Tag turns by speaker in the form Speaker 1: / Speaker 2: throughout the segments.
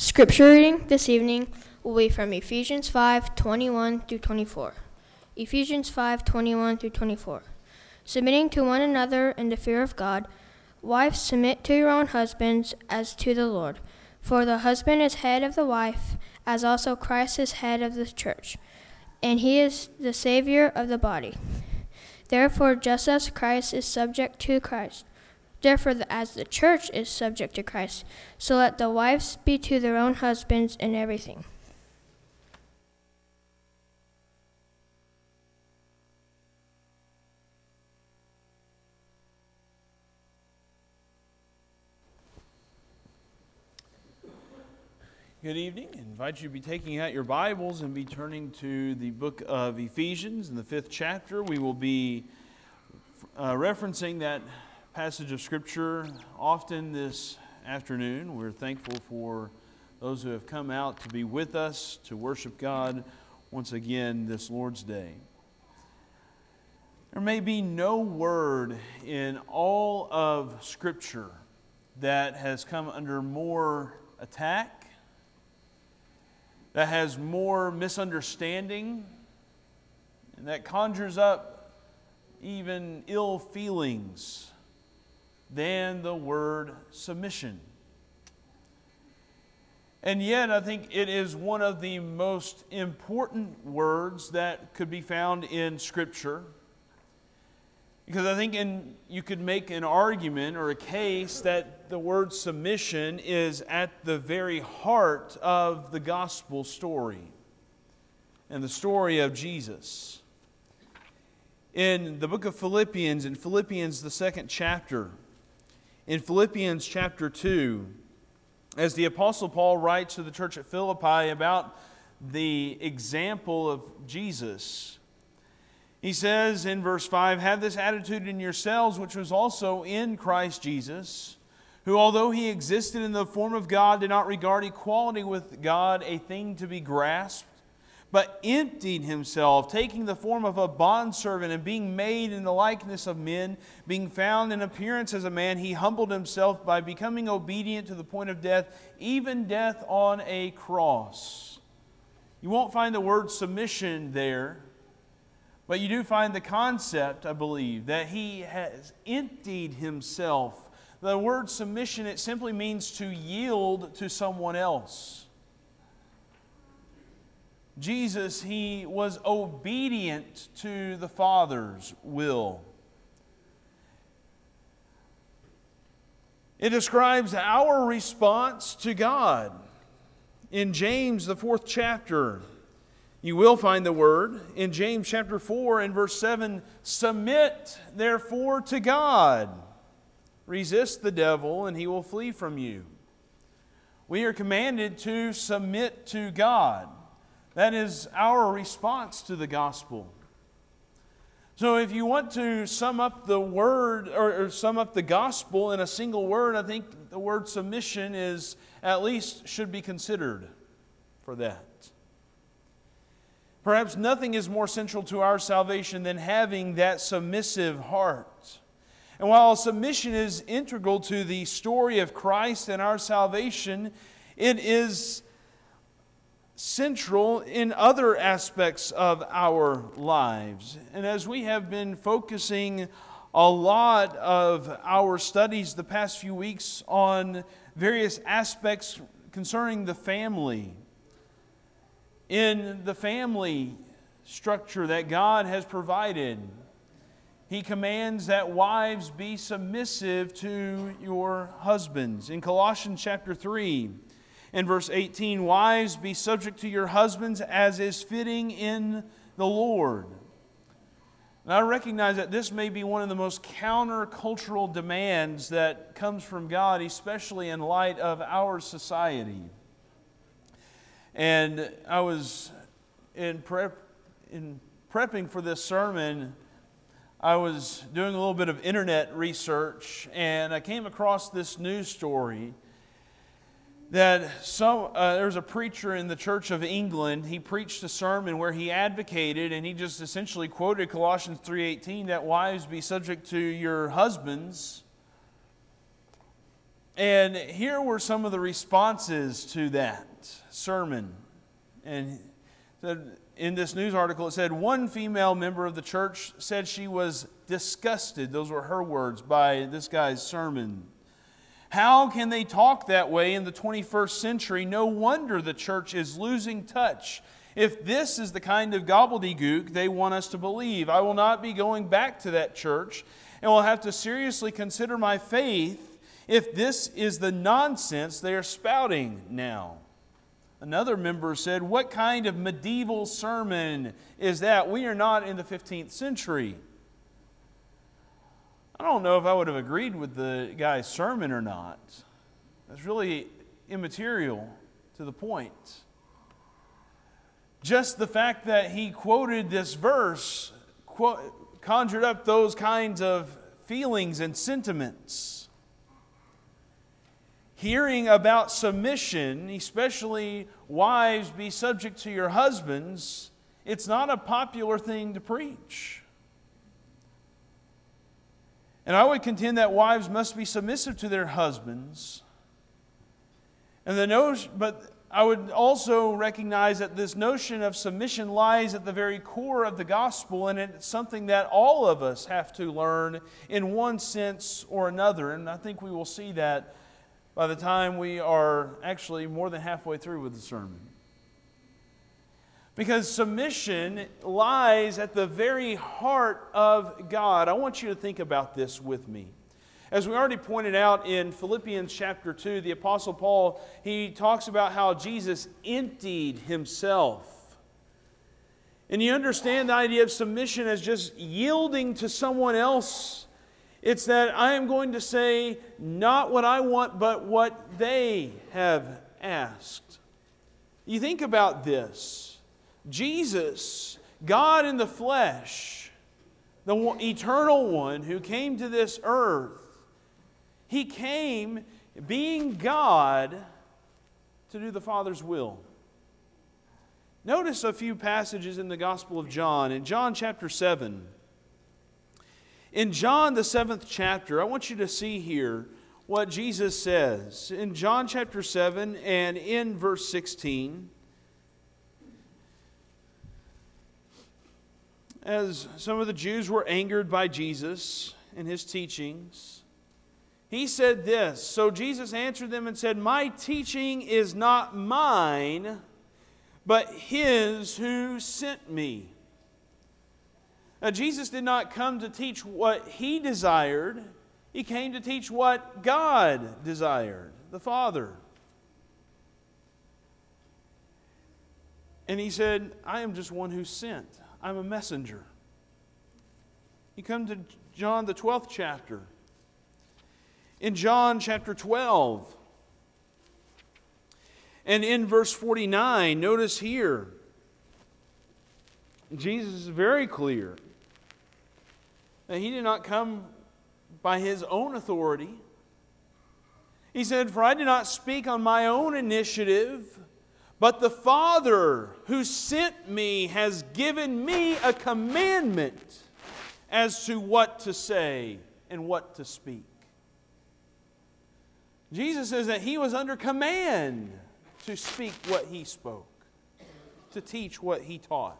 Speaker 1: Scripture reading this evening will be from Ephesians 5 21 through 24. Ephesians 5 21 through 24. Submitting to one another in the fear of God, wives submit to your own husbands as to the Lord. For the husband is head of the wife, as also Christ is head of the church, and he is the Savior of the body. Therefore, just as Christ is subject to Christ, Therefore, as the church is subject to Christ, so let the wives be to their own husbands in everything.
Speaker 2: Good evening. I invite you to be taking out your Bibles and be turning to the book of Ephesians in the fifth chapter. We will be uh, referencing that passage of Scripture often this afternoon. We're thankful for those who have come out to be with us to worship God once again this Lord's Day. There may be no word in all of Scripture that has come under more attack, that has more misunderstanding, and that conjures up even ill feelings than the word submission. And yet, I think it is one of the most important words that could be found in Scripture. Because I think in, you could make an argument or a case that the word submission is at the very heart of the gospel story and the story of Jesus. In the book of Philippians, in Philippians, the second chapter, in Philippians chapter 2, as the Apostle Paul writes to the church at Philippi about the example of Jesus, he says in verse 5 Have this attitude in yourselves, which was also in Christ Jesus, who, although he existed in the form of God, did not regard equality with God a thing to be grasped but emptied himself, taking the form of a bondservant and being made in the likeness of men, being found in appearance as a man, he humbled himself by becoming obedient to the point of death, even death on a cross. You won't find the word submission there, but you do find the concept, I believe, that he has emptied himself. The word submission, it simply means to yield to someone else. Jesus, he was obedient to the Father's will. It describes our response to God. In James, the fourth chapter, you will find the word. In James chapter 4 and verse 7 Submit therefore to God, resist the devil, and he will flee from you. We are commanded to submit to God. That is our response to the gospel. So, if you want to sum up the word or, or, sum up the gospel in a single word, I think the word submission is at least should be considered for that. Perhaps nothing is more central to our salvation than having that submissive heart. And while submission is integral to the story of Christ and our salvation, it is central in other aspects of our lives. And as we have been focusing a lot of our studies the past few weeks on various aspects concerning the family, in the family structure that God has provided, He commands that wives be submissive to your husbands. In Colossians chapter 3, in verse 18 Wives, be subject to your husbands as is fitting in the Lord. And I recognize that this may be one of the most countercultural demands that comes from God, especially in light of our society. And I was in, prep, in prepping for this sermon, I was doing a little bit of internet research, and I came across this news story that some, uh, there was a preacher in the Church of England. He preached a sermon where he advocated, and he just essentially quoted Colossians 3:18 that wives be subject to your husbands. And here were some of the responses to that sermon. And in this news article, it said one female member of the church said she was disgusted, those were her words, by this guy's sermon. How can they talk that way in the 21st century? No wonder the church is losing touch. If this is the kind of gobbledygook they want us to believe, I will not be going back to that church and will have to seriously consider my faith if this is the nonsense they are spouting now. Another member said, What kind of medieval sermon is that? We are not in the 15th century. I don't know if I would have agreed with the guy's sermon or not. That's really immaterial to the point. Just the fact that he quoted this verse conjured up those kinds of feelings and sentiments hearing about submission, especially wives, be subject to your husbands, it's not a popular thing to preach. And I would contend that wives must be submissive to their husbands. And the notion, but I would also recognize that this notion of submission lies at the very core of the gospel, and it's something that all of us have to learn in one sense or another. And I think we will see that by the time we are actually more than halfway through with the sermon. Because submission lies at the very heart of God. I want you to think about this with me. As we already pointed out in Philippians chapter 2, the Apostle Paul, he talks about how Jesus emptied himself. And you understand the idea of submission as just yielding to someone else it's that I am going to say not what I want, but what they have asked. You think about this Jesus, God in the flesh, the eternal one who came to this earth, he came being God to do the Father's will. Notice a few passages in the Gospel of John. In John chapter 7, in John, the seventh chapter, I want you to see here what Jesus says. In John chapter 7 and in verse 16, as some of the Jews were angered by Jesus and his teachings, he said this. So Jesus answered them and said, My teaching is not mine, but his who sent me. Now, Jesus did not come to teach what he desired, he came to teach what God desired, the Father. And he said, I am just one who sent. I'm a messenger. You come to John, the 12th chapter. In John chapter 12, and in verse 49, notice here, Jesus is very clear that he did not come by his own authority. He said, For I did not speak on my own initiative, but the Father who sent me has given me a commandment as to what to say and what to speak. Jesus says that he was under command to speak what he spoke, to teach what he taught.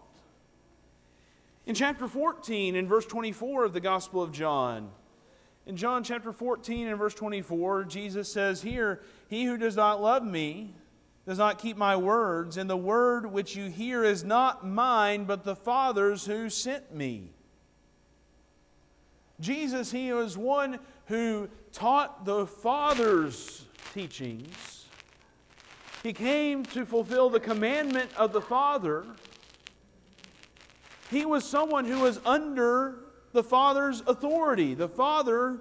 Speaker 2: In chapter 14, in verse 24 of the Gospel of John, in John chapter 14 and verse 24, Jesus says here, He who does not love me does not keep my words, and the word which you hear is not mine, but the Father's who sent me. Jesus, He was one who taught the Father's teachings. He came to fulfill the commandment of the Father he was someone who was under the Father's authority. The Father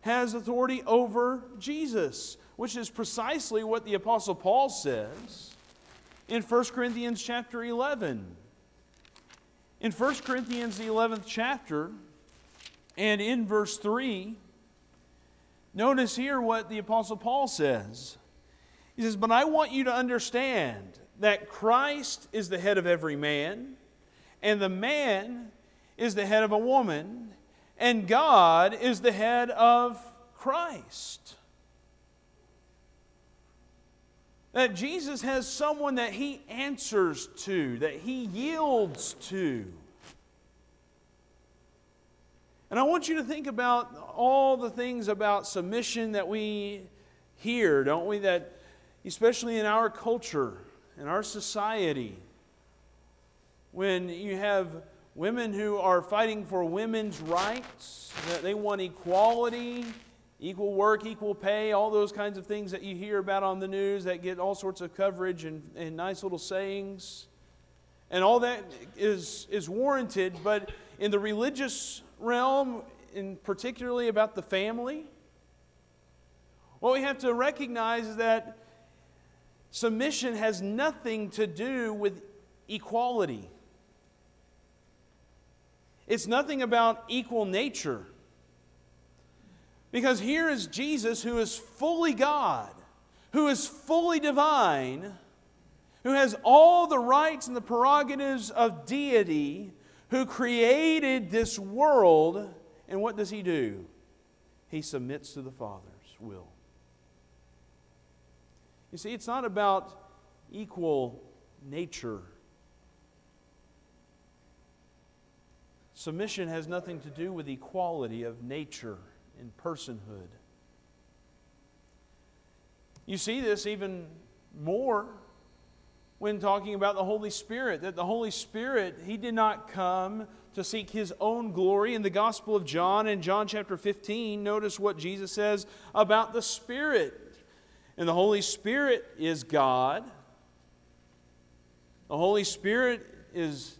Speaker 2: has authority over Jesus, which is precisely what the Apostle Paul says in 1 Corinthians chapter 11. In 1 Corinthians, the 11th chapter, and in verse 3, notice here what the Apostle Paul says. He says, But I want you to understand that Christ is the head of every man and the man is the head of a woman, and God is the head of Christ. That Jesus has someone that he answers to, that he yields to. And I want you to think about all the things about submission that we hear, don't we? That, especially in our culture, in our society, when you have women who are fighting for women's rights, that they want equality, equal work, equal pay, all those kinds of things that you hear about on the news that get all sorts of coverage and, and nice little sayings. And all that is, is warranted, but in the religious realm, and particularly about the family, what we have to recognize is that submission has nothing to do with equality. It's nothing about equal nature. Because here is Jesus who is fully God, who is fully divine, who has all the rights and the prerogatives of deity, who created this world, and what does he do? He submits to the Father's will. You see, it's not about equal nature. Submission has nothing to do with equality of nature and personhood. You see this even more when talking about the Holy Spirit, that the Holy Spirit, He did not come to seek His own glory. In the Gospel of John, in John chapter 15, notice what Jesus says about the Spirit. And the Holy Spirit is God. The Holy Spirit is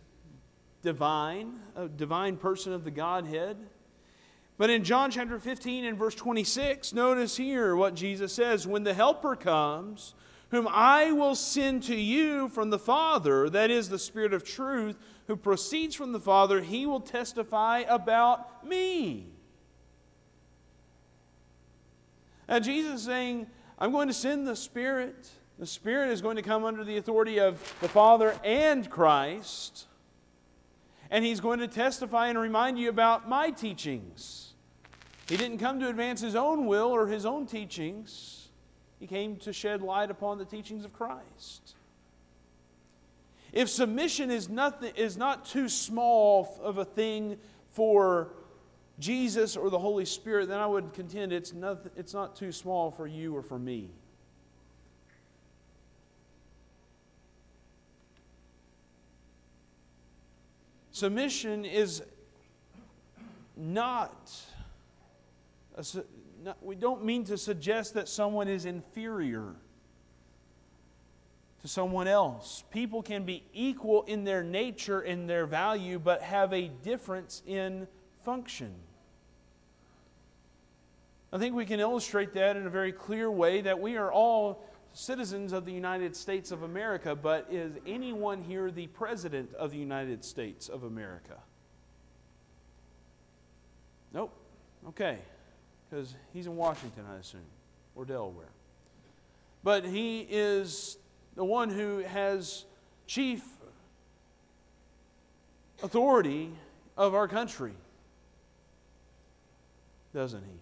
Speaker 2: divine, a divine person of the Godhead. But in John chapter 15 and verse 26, notice here what Jesus says When the Helper comes, whom I will send to you from the Father, that is the Spirit of truth, who proceeds from the Father, he will testify about me. Now, Jesus is saying, I'm going to send the Spirit. The Spirit is going to come under the authority of the Father and Christ. And He's going to testify and remind you about my teachings. He didn't come to advance His own will or His own teachings. He came to shed light upon the teachings of Christ. If submission is, nothing, is not too small of a thing for Jesus or the Holy Spirit, then I would contend it's not, it's not too small for you or for me. Submission is not we don't mean to suggest that someone is inferior to someone else. People can be equal in their nature and their value, but have a difference in function. I think we can illustrate that in a very clear way that we are all citizens of the United States of America, but is anyone here the President of the United States of America? Nope. Okay because he's in Washington, I assume, or Delaware. But he is the one who has chief authority of our country, doesn't he?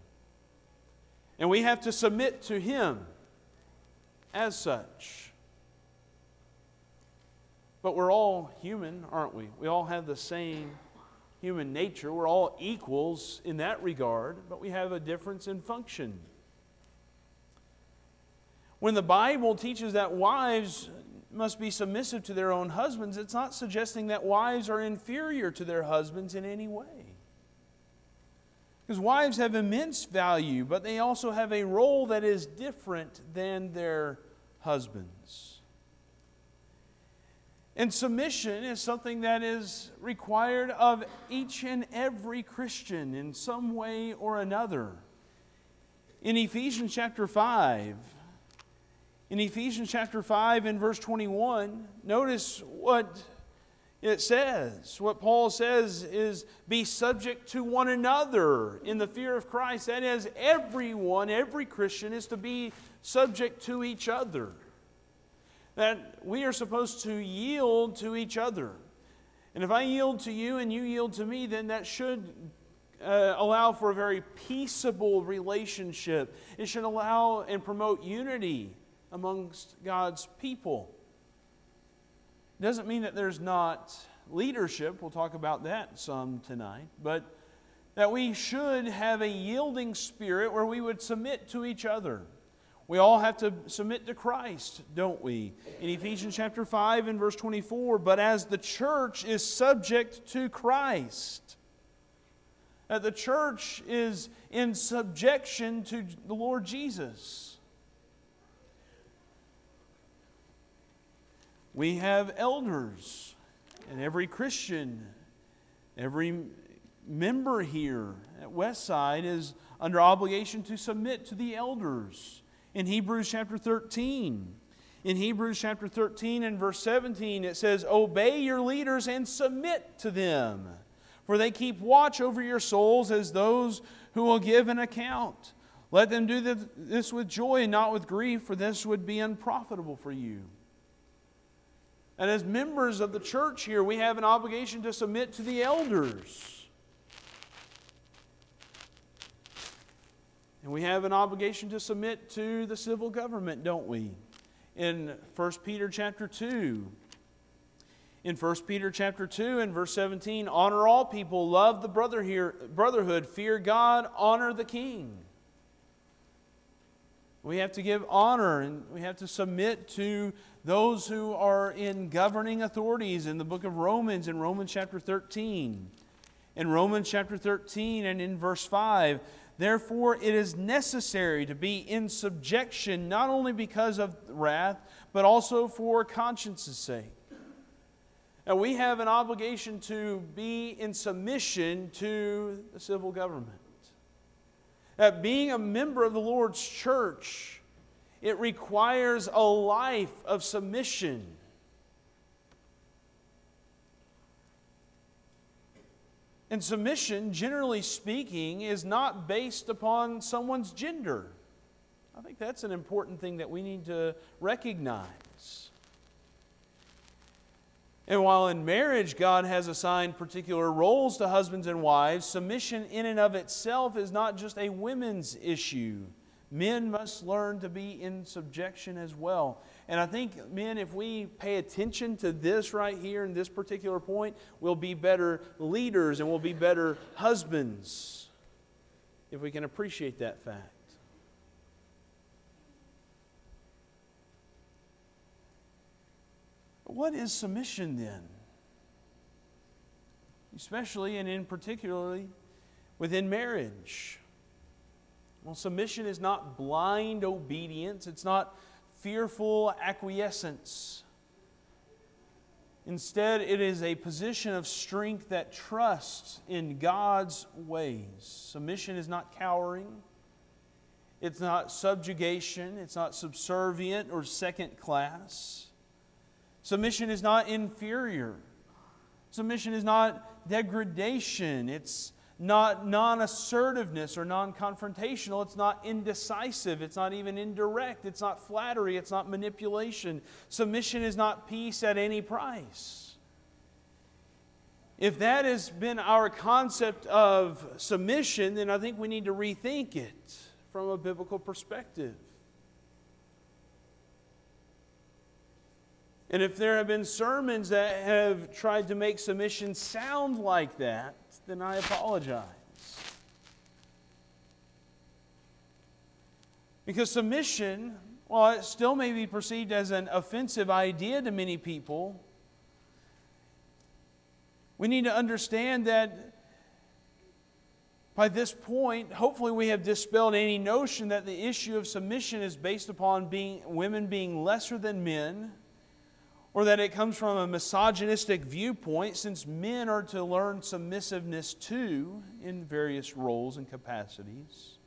Speaker 2: And we have to submit to him as such. But we're all human, aren't we? We all have the same human nature. We're all equals in that regard, but we have a difference in function. When the Bible teaches that wives must be submissive to their own husbands, it's not suggesting that wives are inferior to their husbands in any way. Because wives have immense value, but they also have a role that is different than their husbands. And submission is something that is required of each and every Christian in some way or another. In Ephesians chapter 5, in Ephesians chapter 5 and verse 21, notice what it says. What Paul says is be subject to one another in the fear of Christ. That is, everyone, every Christian is to be subject to each other that we are supposed to yield to each other. And if I yield to you and you yield to me, then that should uh, allow for a very peaceable relationship. It should allow and promote unity amongst God's people. It Doesn't mean that there's not leadership. We'll talk about that some tonight. But that we should have a yielding spirit where we would submit to each other. We all have to submit to Christ, don't we? In Ephesians chapter 5 and verse 24, but as the church is subject to Christ, that the church is in subjection to the Lord Jesus. We have elders, and every Christian, every member here at Westside is under obligation to submit to the elders in Hebrews chapter 13. In Hebrews chapter 13 and verse 17, it says, Obey your leaders and submit to them, for they keep watch over your souls as those who will give an account. Let them do this with joy and not with grief, for this would be unprofitable for you. And as members of the church here, we have an obligation to submit to the elders. And we have an obligation to submit to the civil government, don't we? In 1 Peter chapter 2, in 1 Peter chapter 2 and verse 17, honor all people, love the brother here, brotherhood, fear God, honor the king. We have to give honor and we have to submit to those who are in governing authorities in the book of Romans, in Romans chapter 13. In Romans chapter 13 and in verse 5, Therefore, it is necessary to be in subjection, not only because of wrath, but also for conscience's sake. And we have an obligation to be in submission to the civil government. That being a member of the Lord's church, it requires a life of submission And submission, generally speaking, is not based upon someone's gender. I think that's an important thing that we need to recognize. And while in marriage God has assigned particular roles to husbands and wives, submission in and of itself is not just a women's issue. Men must learn to be in subjection as well. And I think, men, if we pay attention to this right here in this particular point, we'll be better leaders and we'll be better husbands if we can appreciate that fact. What is submission then? Especially and in particularly within marriage. Well, submission is not blind obedience. It's not fearful acquiescence. Instead, it is a position of strength that trusts in God's ways. Submission is not cowering, it's not subjugation, it's not subservient or second class. Submission is not inferior. Submission is not degradation. It's not non assertiveness or non confrontational. It's not indecisive. It's not even indirect. It's not flattery. It's not manipulation. Submission is not peace at any price. If that has been our concept of submission, then I think we need to rethink it from a biblical perspective. And if there have been sermons that have tried to make submission sound like that, then I apologize. Because submission, while it still may be perceived as an offensive idea to many people, we need to understand that by this point, hopefully, we have dispelled any notion that the issue of submission is based upon being, women being lesser than men or that it comes from a misogynistic viewpoint, since men are to learn submissiveness too in various roles and capacities.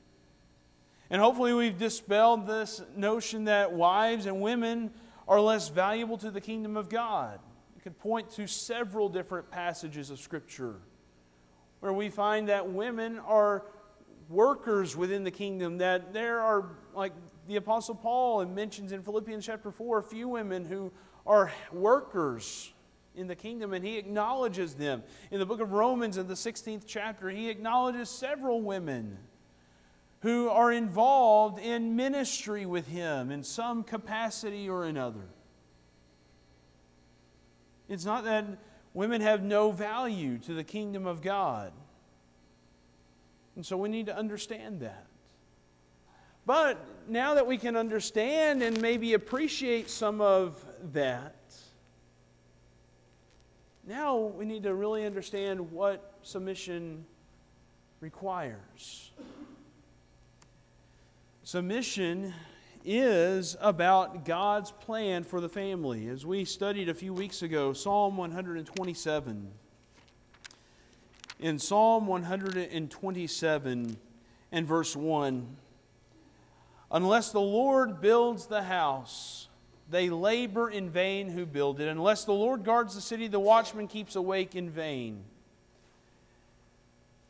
Speaker 2: And hopefully, we've dispelled this notion that wives and women are less valuable to the kingdom of God. We could point to several different passages of Scripture where we find that women are workers within the kingdom, that there are, like the Apostle Paul mentions in Philippians chapter 4, a few women who are workers in the kingdom, and he acknowledges them. In the book of Romans, in the 16th chapter, he acknowledges several women who are involved in ministry with Him in some capacity or another. It's not that women have no value to the kingdom of God. And so we need to understand that. But now that we can understand and maybe appreciate some of that, now we need to really understand what submission requires. Submission is about God's plan for the family. As we studied a few weeks ago, Psalm 127. In Psalm 127 and verse 1, unless the Lord builds the house, they labor in vain who build it. Unless the Lord guards the city, the watchman keeps awake in vain.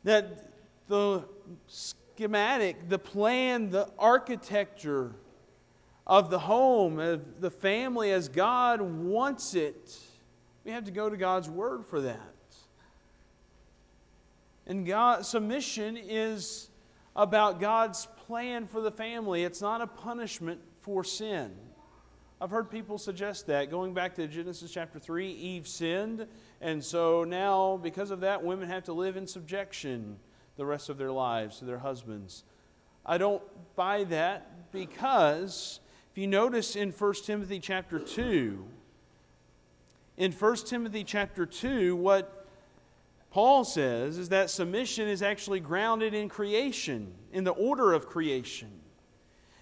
Speaker 2: That the schematic, the plan, the architecture of the home, of the family as God wants it, we have to go to God's Word for that. And God, submission is about God's plan for the family. It's not a punishment for sin. I've heard people suggest that. Going back to Genesis chapter 3, Eve sinned, and so now, because of that, women have to live in subjection the rest of their lives to their husbands. I don't buy that because if you notice in 1 Timothy chapter 2, in 1 Timothy chapter 2, what Paul says is that submission is actually grounded in creation, in the order of creation.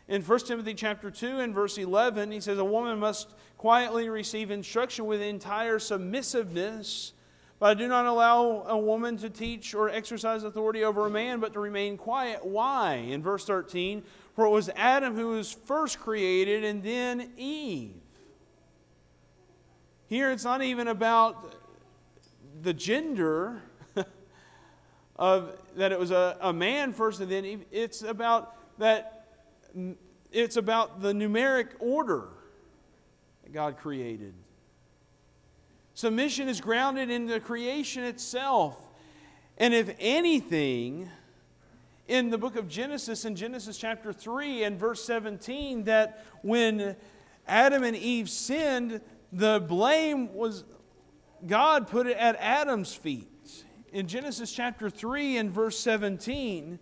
Speaker 2: In 1 Timothy chapter 2 and verse 11, he says, A woman must quietly receive instruction with entire submissiveness. But I do not allow a woman to teach or exercise authority over a man, but to remain quiet. Why? In verse 13, for it was Adam who was first created and then Eve. Here it's not even about the gender of that it was a, a man first and then Eve. It's about that it's about the numeric order that God created. Submission is grounded in the creation itself. And if anything, in the book of Genesis, in Genesis chapter 3 and verse 17, that when Adam and Eve sinned, the blame was God put it at Adam's feet. In Genesis chapter 3 and verse 17,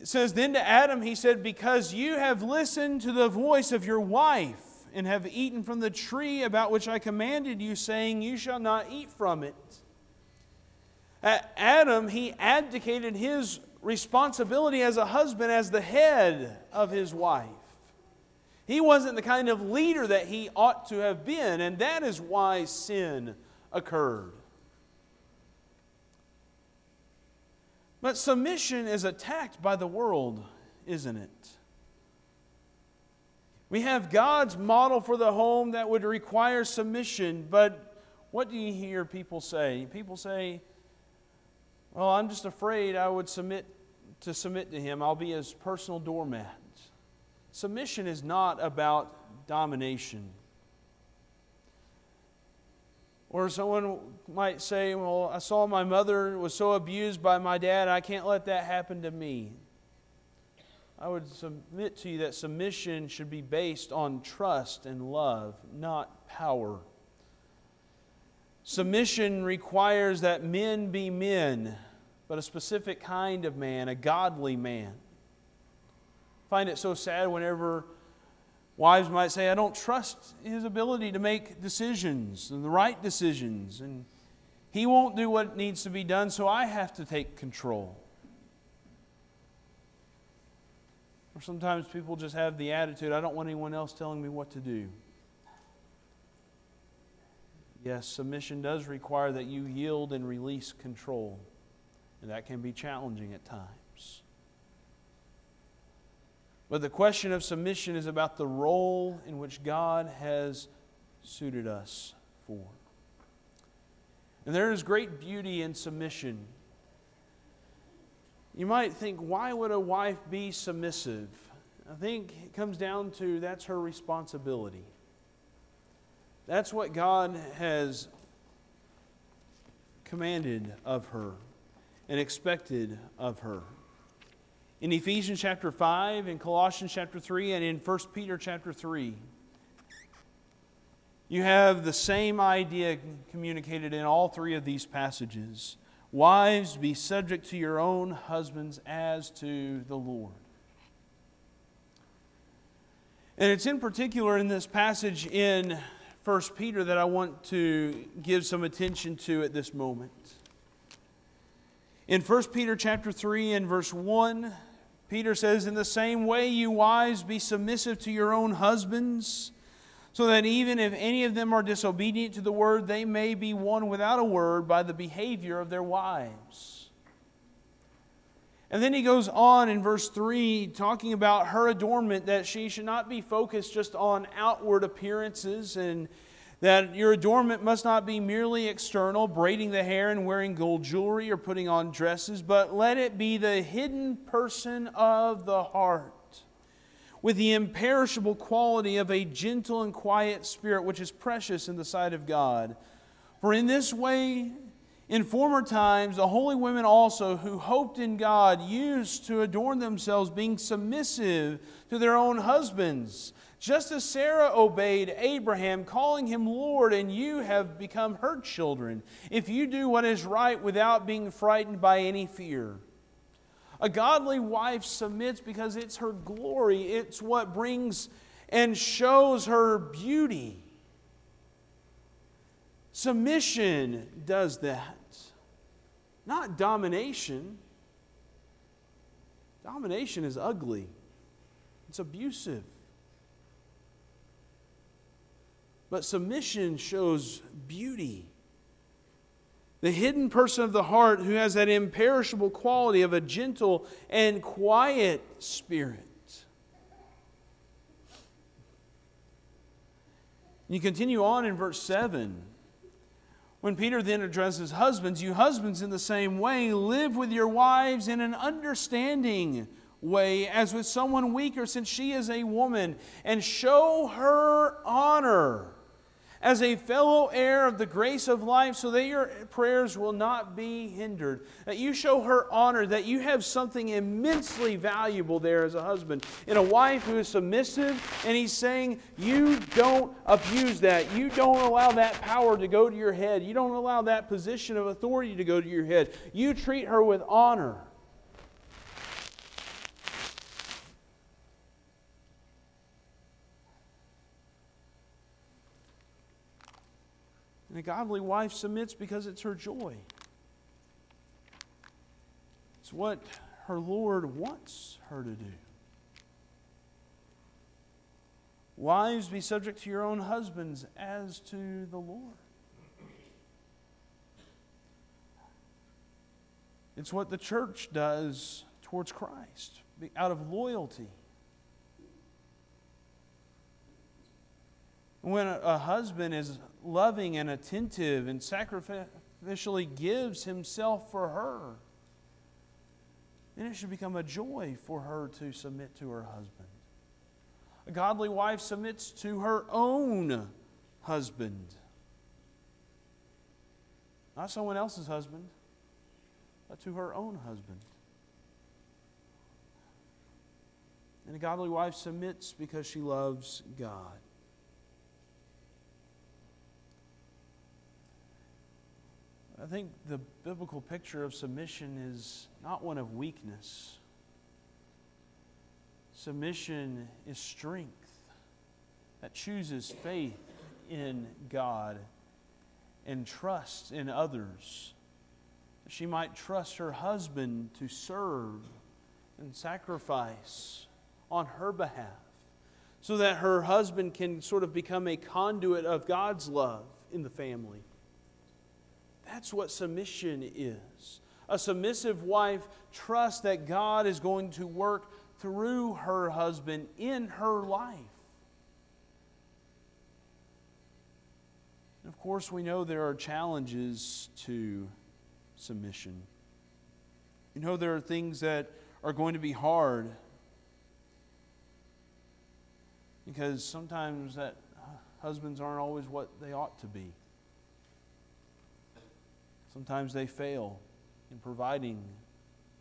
Speaker 2: it says, Then to Adam he said, Because you have listened to the voice of your wife and have eaten from the tree about which I commanded you, saying, You shall not eat from it. Adam, he abdicated his responsibility as a husband, as the head of his wife. He wasn't the kind of leader that he ought to have been, and that is why sin occurred. But submission is attacked by the world, isn't it? We have God's model for the home that would require submission, but what do you hear people say? People say, Well, I'm just afraid I would submit to submit to him. I'll be his personal doormat. Submission is not about domination. Or someone might say, Well, I saw my mother was so abused by my dad, I can't let that happen to me. I would submit to you that submission should be based on trust and love, not power. Submission requires that men be men, but a specific kind of man, a godly man. I find it so sad whenever Wives might say, I don't trust his ability to make decisions and the right decisions, and he won't do what needs to be done, so I have to take control. Or sometimes people just have the attitude, I don't want anyone else telling me what to do. Yes, submission does require that you yield and release control, and that can be challenging at times. But the question of submission is about the role in which God has suited us for. And there is great beauty in submission. You might think, why would a wife be submissive? I think it comes down to that's her responsibility. That's what God has commanded of her and expected of her. In Ephesians chapter 5, in Colossians chapter 3, and in 1 Peter chapter 3. You have the same idea communicated in all three of these passages. Wives, be subject to your own husbands as to the Lord. And it's in particular in this passage in 1 Peter that I want to give some attention to at this moment. In 1 Peter chapter 3 and verse 1, Peter says, In the same way, you wives, be submissive to your own husbands so that even if any of them are disobedient to the word, they may be won without a word by the behavior of their wives. And then he goes on in verse 3, talking about her adornment, that she should not be focused just on outward appearances, and that your adornment must not be merely external, braiding the hair and wearing gold jewelry or putting on dresses, but let it be the hidden person of the heart with the imperishable quality of a gentle and quiet spirit, which is precious in the sight of God. For in this way, in former times, the holy women also who hoped in God used to adorn themselves, being submissive to their own husbands, just as Sarah obeyed Abraham, calling him Lord, and you have become her children, if you do what is right without being frightened by any fear. A godly wife submits because it's her glory, it's what brings and shows her beauty. Submission does that, not domination. Domination is ugly, it's abusive. But submission shows beauty the hidden person of the heart who has that imperishable quality of a gentle and quiet spirit. You continue on in verse 7. When Peter then addresses husbands, you husbands in the same way live with your wives in an understanding way as with someone weaker, since she is a woman, and show her honor as a fellow heir of the grace of life, so that your prayers will not be hindered. That you show her honor, that you have something immensely valuable there as a husband. In a wife who is submissive, and he's saying, You don't abuse that. You don't allow that power to go to your head. You don't allow that position of authority to go to your head. You treat her with honor. A godly wife submits because it's her joy. It's what her Lord wants her to do. Wives, be subject to your own husbands as to the Lord. It's what the church does towards Christ out of loyalty. When a, husband is loving and attentive and sacrificially gives himself for her, then it should become a joy for her to submit to her husband. A godly wife submits to her own husband, not someone else's husband, but to her own husband. And a godly wife submits because she loves God. I think the biblical picture of submission is not one of weakness. Submission is strength that chooses faith in God and trust in others. She might trust her husband to serve and sacrifice on her behalf so that her husband can sort of become a conduit of God's love in the family. That's what submission is. A submissive wife trusts that God is going to work through her husband in her life. of course, we know there are challenges to submission. You know, there are things that are going to be hard because sometimes that uh, husbands aren't always what they ought to be. Sometimes they fail in providing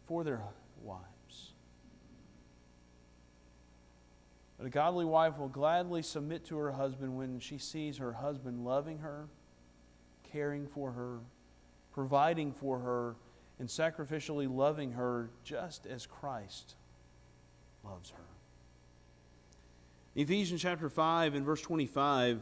Speaker 2: for their wives. But a godly wife will gladly submit to her husband when she sees her husband loving her, caring for her, providing for her, and sacrificially loving her just as Christ loves her. Ephesians chapter 5 and verse 25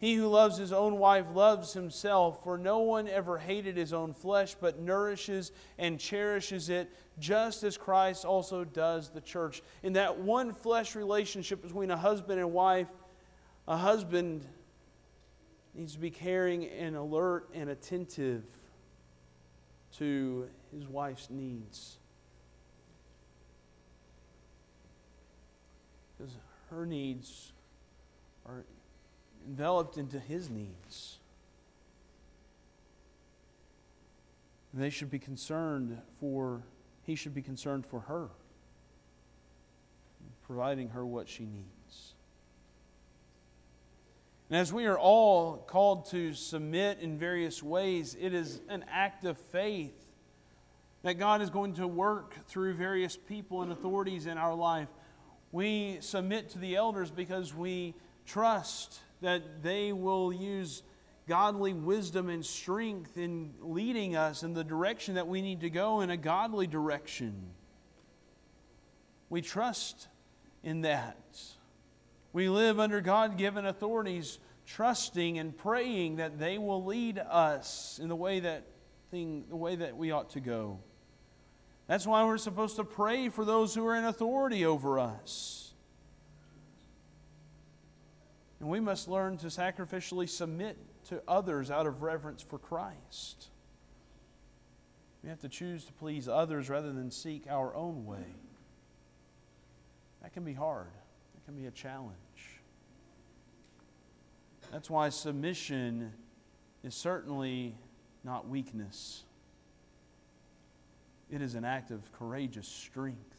Speaker 2: He who loves his own wife loves himself, for no one ever hated his own flesh, but nourishes and cherishes it, just as Christ also does the church. In that one flesh relationship between a husband and wife, a husband needs to be caring and alert and attentive to his wife's needs. Because her needs are enveloped into his needs. They should be concerned for, he should be concerned for her, providing her what she needs. And as we are all called to submit in various ways, it is an act of faith that God is going to work through various people and authorities in our life we submit to the elders because we trust that they will use godly wisdom and strength in leading us in the direction that we need to go in a godly direction. We trust in that. We live under God given authorities, trusting and praying that they will lead us in the way that, thing, the way that we ought to go. That's why we're supposed to pray for those who are in authority over us. And we must learn to sacrificially submit to others out of reverence for Christ. We have to choose to please others rather than seek our own way. That can be hard, that can be a challenge. That's why submission is certainly not weakness. It is an act of courageous strength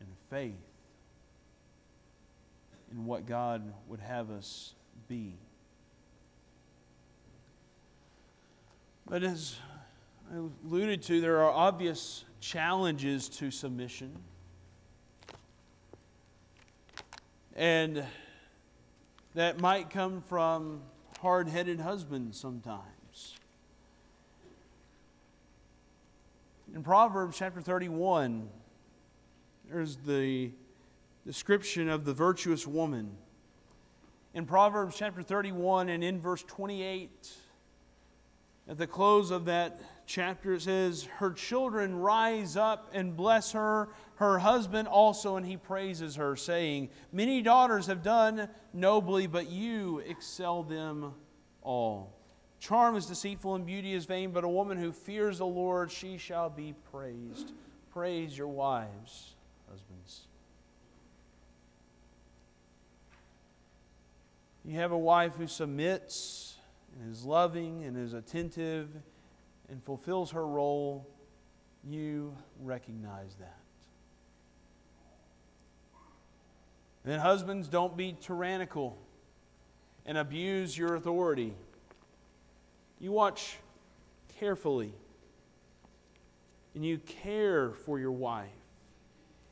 Speaker 2: and faith in what God would have us be. But as I alluded to, there are obvious challenges to submission. And that might come from hard headed husbands sometimes. In Proverbs chapter 31, there's the description of the virtuous woman. In Proverbs chapter 31 and in verse 28, at the close of that chapter, it says, Her children rise up and bless her, her husband also, and he praises her, saying, Many daughters have done nobly, but you excel them all. Charm is deceitful and beauty is vain, but a woman who fears the Lord, she shall be praised. Praise your wives, husbands. You have a wife who submits and is loving and is attentive and fulfills her role. You recognize that. Then, husbands, don't be tyrannical and abuse your authority. You watch carefully and you care for your wife.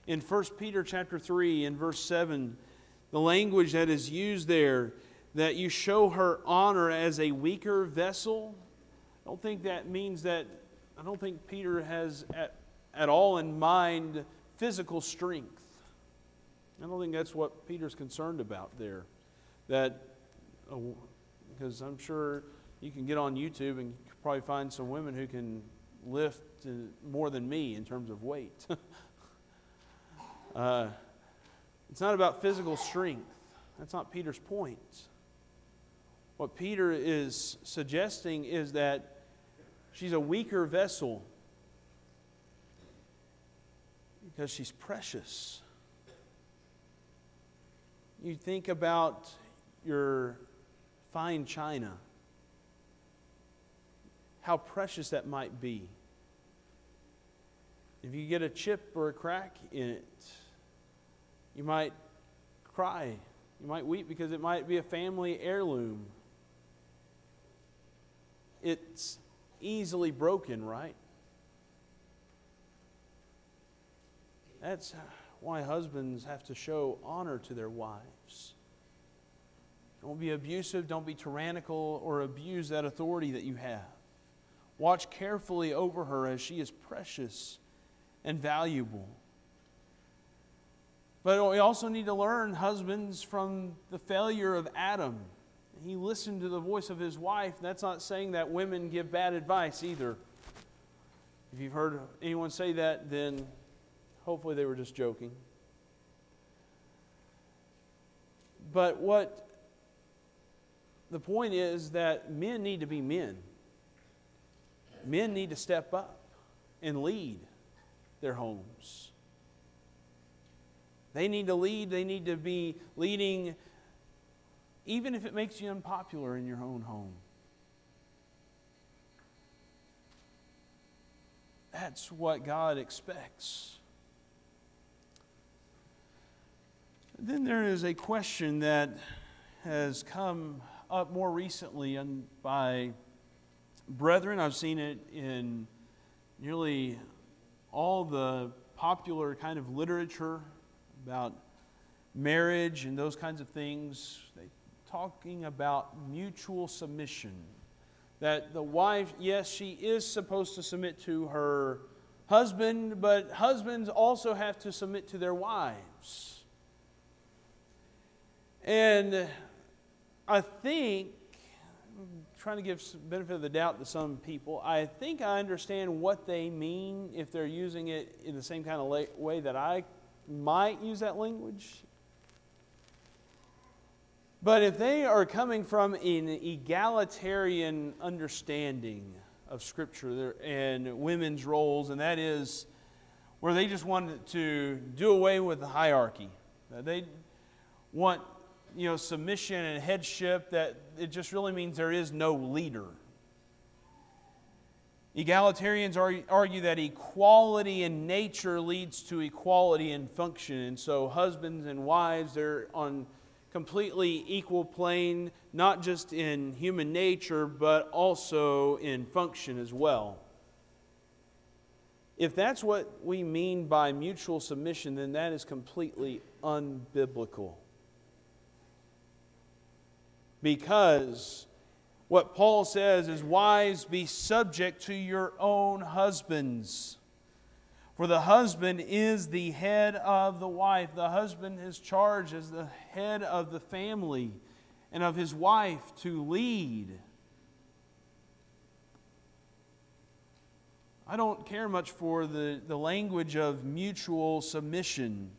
Speaker 2: In 1 Peter chapter 3 and verse 7, the language that is used there that you show her honor as a weaker vessel, I don't think that means that I don't think Peter has at, at all in mind physical strength. I don't think that's what Peter's concerned about there. That because I'm sure you can get on YouTube and probably find some women who can lift more than me in terms of weight. uh, it's not about physical strength. That's not Peter's point. What Peter is suggesting is that she's a weaker vessel because she's precious. You think about your fine china, how precious that might be. If you get a chip or a crack in it, you might cry. You might weep because it might be a family heirloom. It's easily broken, right? That's why husbands have to show honor to their wives. Don't be abusive, don't be tyrannical, or abuse that authority that you have. Watch carefully over her as she is precious and valuable. But we also need to learn, husbands, from the failure of Adam. He listened to the voice of his wife. That's not saying that women give bad advice either. If you've heard anyone say that, then hopefully they were just joking. But what the point is that men need to be men. Men need to step up and lead their homes. They need to lead, they need to be leading, even if it makes you unpopular in your own home. That's what God expects. Then there is a question that has come up more recently by brethren. I've seen it in nearly all the popular kind of literature about marriage and those kinds of things. They talking about mutual submission. That the wife, yes, she is supposed to submit to her husband, but husbands also have to submit to their wives. And I think, I'm trying to give benefit of the doubt to some people, I think I understand what they mean if they're using it in the same kind of way that I might use that language. But if they are coming from an egalitarian understanding of Scripture and women's roles, and that is where they just want to do away with the hierarchy, uh, they want you know submission and headship, that it just really means there is no leader. Egalitarians argue that equality in nature leads to equality in function. And so, husbands and wives, they're on completely equal plane, not just in human nature, but also in function as well. If that's what we mean by mutual submission, then that is completely unbiblical. Because what Paul says is, Wives, be subject to your own husbands. For the husband is the head of the wife. The husband is charged as the head of the family and of his wife to lead. I don't care much for the, the language of mutual submission.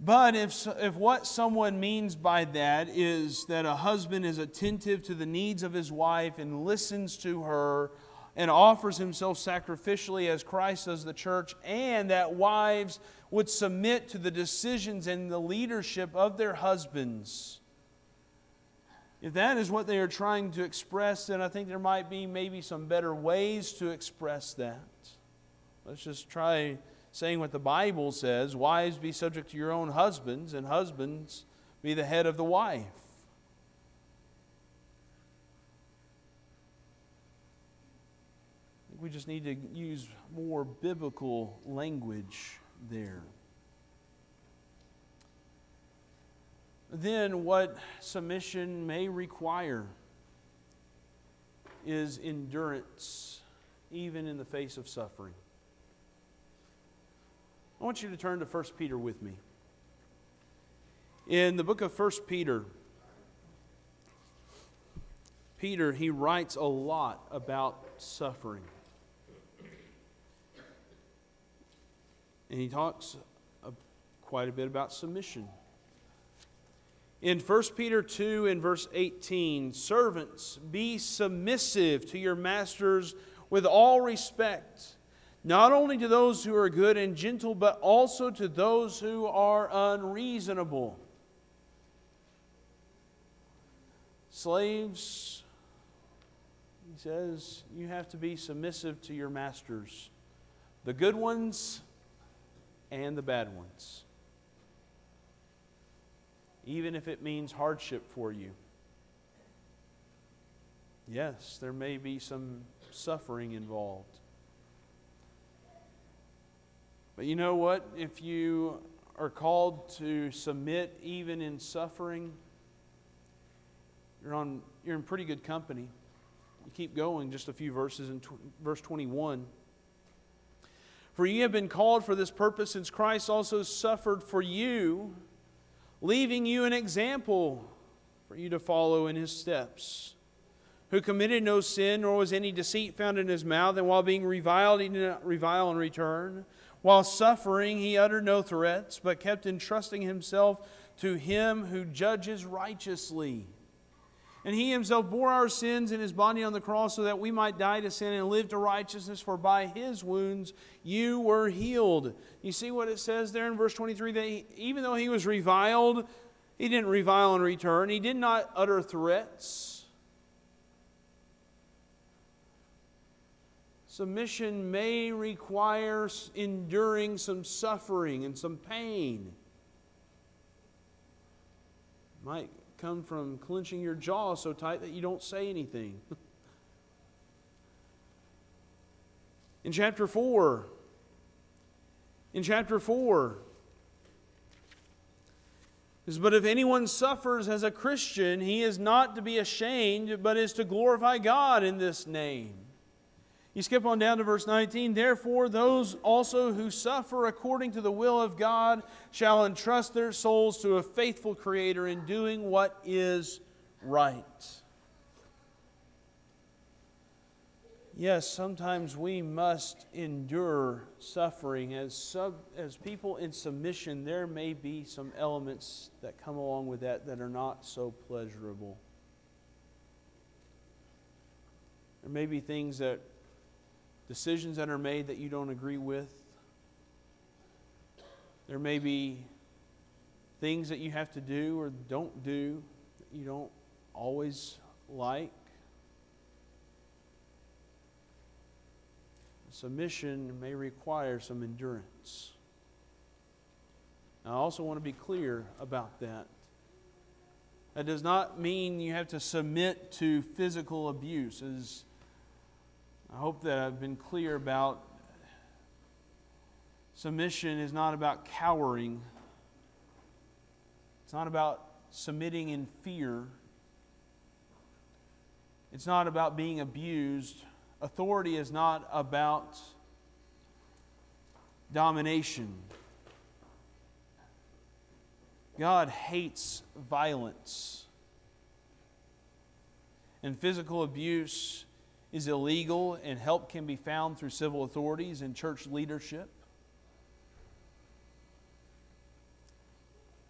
Speaker 2: But if, if what someone means by that is that a husband is attentive to the needs of his wife and listens to her and offers himself sacrificially as Christ does the church, and that wives would submit to the decisions and the leadership of their husbands. If that is what they are trying to express, then I think there might be maybe some better ways to express that. Let's just try saying what the Bible says Wives, be subject to your own husbands, and husbands, be the head of the wife. I think we just need to use more biblical language there. Then, what submission may require is endurance, even in the face of suffering. I want you to turn to 1 Peter with me. In the book of 1 Peter, Peter, he writes a lot about suffering. And he talks quite a bit about submission. In 1 Peter 2 and verse 18, servants, be submissive to your masters with all respect not only to those who are good and gentle, but also to those who are unreasonable. Slaves, he says, you have to be submissive to your masters, the good ones and the bad ones, even if it means hardship for you. Yes, there may be some suffering involved. But you know what? If you are called to submit even in suffering, you're, on, you're in pretty good company. You keep going just a few verses in tw- verse 21. For ye have been called for this purpose, since Christ also suffered for you, leaving you an example for you to follow in his steps. Who committed no sin, nor was any deceit found in his mouth, and while being reviled, he did not revile in return. While suffering, he uttered no threats, but kept entrusting himself to him who judges righteously. And he himself bore our sins in his body on the cross so that we might die to sin and live to righteousness, for by his wounds you were healed. You see what it says there in verse 23 that he, even though he was reviled, he didn't revile in return, he did not utter threats. Submission may require enduring some suffering and some pain. Might come from clenching your jaw so tight that you don't say anything. in chapter 4, in chapter 4, is, but if anyone suffers as a Christian, he is not to be ashamed, but is to glorify God in this name. You skip on down to verse 19. Therefore, those also who suffer according to the will of God shall entrust their souls to a faithful Creator in doing what is right. Yes, sometimes we must endure suffering. As, sub, as people in submission, there may be some elements that come along with that that are not so pleasurable. There may be things that decisions that are made that you don't agree with. There may be things that you have to do or don't do that you don't always like. Submission may require some endurance. I also want to be clear about that. That does not mean you have to submit to physical abuse. As I hope that I've been clear about submission is not about cowering. It's not about submitting in fear. It's not about being abused. Authority is not about domination. God hates violence. And physical abuse is illegal and help can be found through civil authorities and church leadership.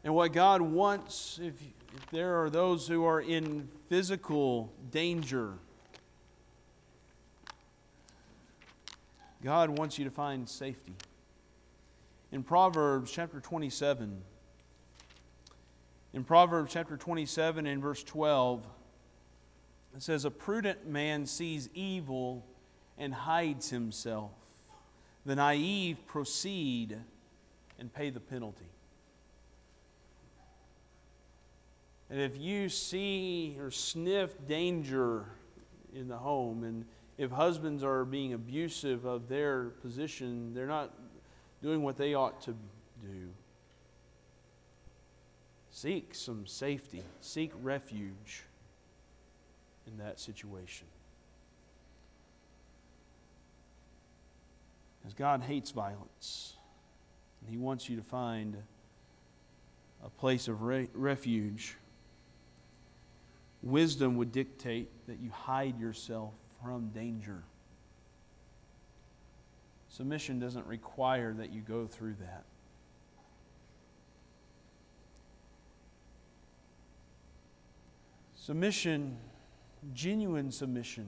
Speaker 2: And what God wants, if, if there are those who are in physical danger, God wants you to find safety. In Proverbs chapter 27, in Proverbs chapter 27 and verse 12, it says, A prudent man sees evil and hides himself. The naive proceed and pay the penalty. And if you see or sniff danger in the home, and if husbands are being abusive of their position, they're not doing what they ought to do. Seek some safety, seek refuge in that situation. Because God hates violence, and He wants you to find a place of re- refuge. Wisdom would dictate that you hide yourself from danger. Submission doesn't require that you go through that. Submission Genuine submission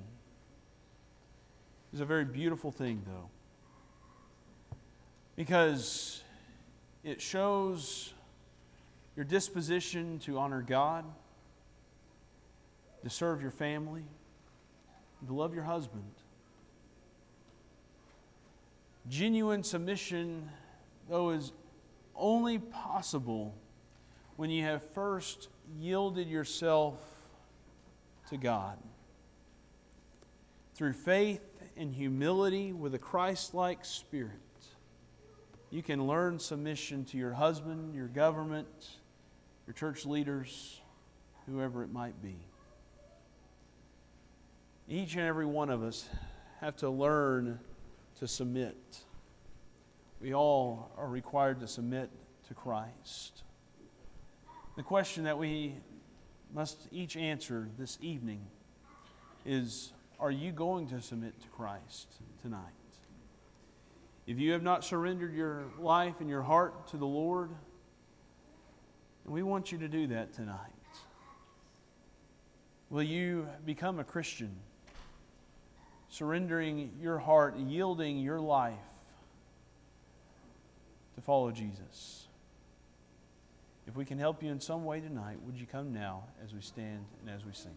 Speaker 2: is a very beautiful thing, though, because it shows your disposition to honor God, to serve your family, to love your husband. Genuine submission, though, is only possible when you have first yielded yourself to God. Through faith and humility with a Christ like spirit, you can learn submission to your husband, your government, your church leaders, whoever it might be. Each and every one of us have to learn to submit. We all are required to submit to Christ. The question that we must each answer this evening is Are you going to submit to Christ tonight? If you have not surrendered your life and your heart to the Lord, we want you to do that tonight. Will you become a Christian, surrendering your heart, yielding your life to follow Jesus? If we can help you in some way tonight, would you come now as we stand and as we sing?